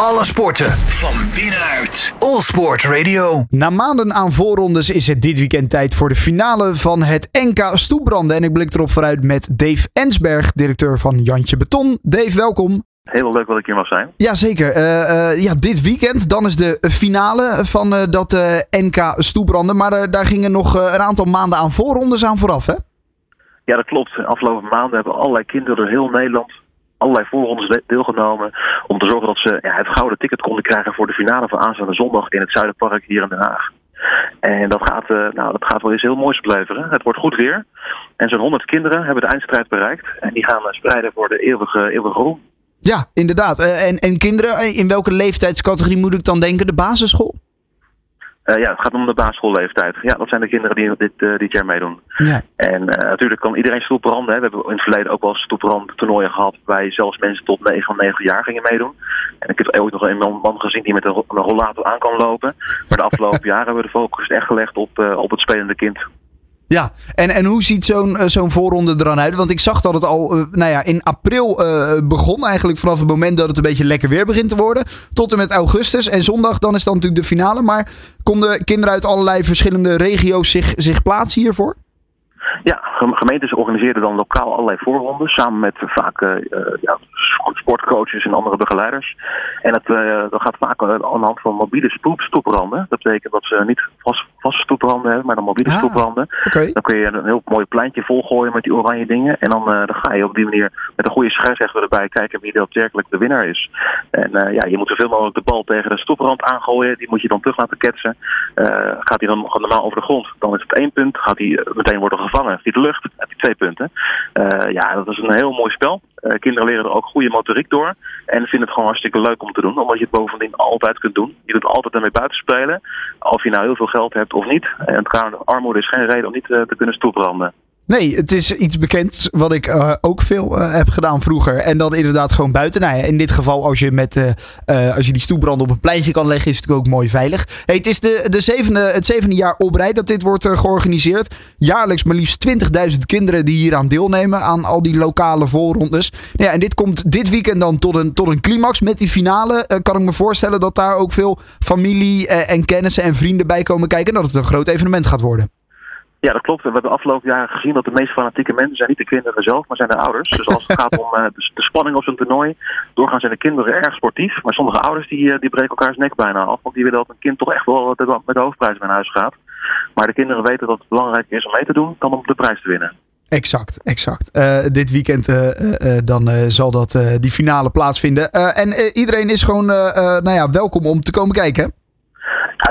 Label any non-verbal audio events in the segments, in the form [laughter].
Alle sporten van binnenuit. All Sport Radio. Na maanden aan voorrondes is het dit weekend tijd voor de finale van het NK Stoepranden. En ik blik erop vooruit met Dave Ensberg, directeur van Jantje Beton. Dave, welkom. Heel leuk dat ik hier mag zijn. Jazeker. Uh, uh, ja, dit weekend, dan is de finale van uh, dat NK Stoepranden. Maar daar gingen nog een aantal maanden aan voorrondes aan vooraf, hè? Ja, dat klopt. Afgelopen maanden hebben allerlei kinderen door heel Nederland allerlei voorrondes deelgenomen. Om te zorgen dat ze ja, het gouden ticket konden krijgen voor de finale van aanstaande zondag in het Zuiderpark hier in Den Haag. En dat gaat, uh, nou, dat gaat wel eens heel moois opleveren. Het wordt goed weer. En zo'n 100 kinderen hebben de eindstrijd bereikt. En die gaan spreiden voor de eeuwige, eeuwige roem. Ja, inderdaad. Uh, en, en kinderen, in welke leeftijdscategorie moet ik dan denken? De basisschool? Uh, ja, het gaat om de basisschoolleeftijd. Ja, dat zijn de kinderen die dit, uh, dit jaar meedoen. Ja. En uh, natuurlijk kan iedereen stoelbranden. Hè. We hebben in het verleden ook wel stoelbrand toernooien gehad... waarbij zelfs mensen tot 9 9 jaar gingen meedoen. En ik heb ooit nog een man gezien die met een, een rollator aan kan lopen. Maar de afgelopen [laughs] jaren hebben we de focus echt gelegd op, op het spelende kind. Ja, en, en hoe ziet zo'n zo'n voorronde er dan uit? Want ik zag dat het al uh, nou ja, in april uh, begon. Eigenlijk vanaf het moment dat het een beetje lekker weer begint te worden. Tot en met augustus. En zondag dan is dan natuurlijk de finale. Maar konden kinderen uit allerlei verschillende regio's zich, zich plaatsen hiervoor? Ja, gemeentes organiseerden dan lokaal allerlei voorrondes. Samen met vaak ja, sportcoaches en andere begeleiders. En uh, dat gaat vaak aan de hand van mobiele stoepranden. Dat betekent dat ze niet vast, vaste stoepranden hebben, maar dan mobiele ah, stoepranden. Okay. Dan kun je een heel mooi pleintje volgooien met die oranje dingen. En dan, dan ga je op die manier met een goede scheidsrechter erbij kijken wie daadwerkelijk de winnaar is. En ja, je moet zoveel mogelijk de bal tegen de stoeprand aangooien. Die moet je dan terug laten ketsen. gaat hij dan normaal over de grond, dan is het één punt. Gaat hij meteen worden gevangen, via de lucht, heb je twee punten. ja, dat is een heel mooi spel. Kinderen leren er ook goede motoriek door. En vinden het gewoon hartstikke leuk om te doen. Omdat je het bovendien altijd kunt doen. Je kunt altijd ermee buiten spelen. Of je nou heel veel geld hebt of niet. En het armoede is geen reden om niet te kunnen stoepranden. Nee, het is iets bekends wat ik uh, ook veel uh, heb gedaan vroeger. En dan inderdaad gewoon buiten. Nou in dit geval, als je, met, uh, als je die stoeprand op een pleintje kan leggen, is het natuurlijk ook mooi veilig. Hey, het is de, de zevende, het zevende jaar op rij dat dit wordt georganiseerd. Jaarlijks maar liefst 20.000 kinderen die hier aan deelnemen aan al die lokale voorrondes. Nou ja, en dit komt dit weekend dan tot een, tot een climax met die finale. kan ik me voorstellen dat daar ook veel familie en kennissen en vrienden bij komen kijken. En dat het een groot evenement gaat worden. Ja, dat klopt. We hebben de afgelopen jaren gezien dat de meest fanatieke mensen zijn niet de kinderen zelf, maar zijn de ouders. Dus als het gaat om uh, de spanning op zo'n toernooi, doorgaan zijn de kinderen erg sportief. Maar sommige ouders die, uh, die breken elkaars nek bijna af, want die willen dat een kind toch echt wel met de hoofdprijs naar huis gaat. Maar de kinderen weten dat het belangrijk is om mee te doen dan om de prijs te winnen. Exact, exact. Uh, dit weekend dan zal dat, die finale plaatsvinden. en iedereen is gewoon nou ja, welkom om te komen kijken.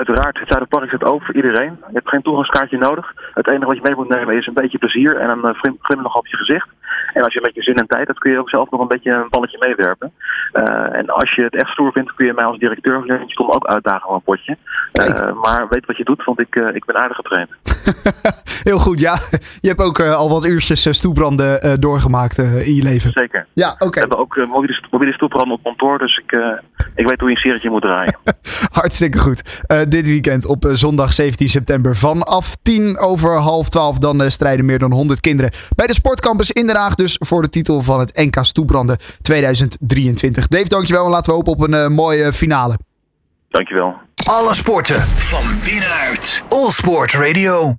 Uiteraard, het Zuiderpark zit open voor iedereen. Je hebt geen toegangskaartje nodig. Het enige wat je mee moet nemen is een beetje plezier en een uh, glimlach op je gezicht. En als je met je zin en tijd hebt, kun je ook zelf nog een beetje een balletje meewerpen. Uh, en als je het echt stoer vindt, kun je mij als directeur van je komt ook uitdagen op een potje. Uh, maar weet wat je doet, want ik, ik ben aardig getraind. [laughs] Heel goed, ja. Je hebt ook al wat uurtjes stoelbranden doorgemaakt in je leven. Zeker. Ja, oké. Okay. We hebben ook mobiele, mobiele stoelbranden op kantoor, dus ik, ik weet hoe je een serietje moet draaien. [laughs] Hartstikke goed. Dit weekend op uh, zondag 17 september vanaf 10 over half 12. Dan uh, strijden meer dan 100 kinderen bij de Sportcampus in Den Haag. Dus voor de titel van het NK Stoebranden 2023. Dave, dankjewel en laten we hopen op een mooie finale. Dankjewel. Alle sporten van binnenuit. All Sport Radio.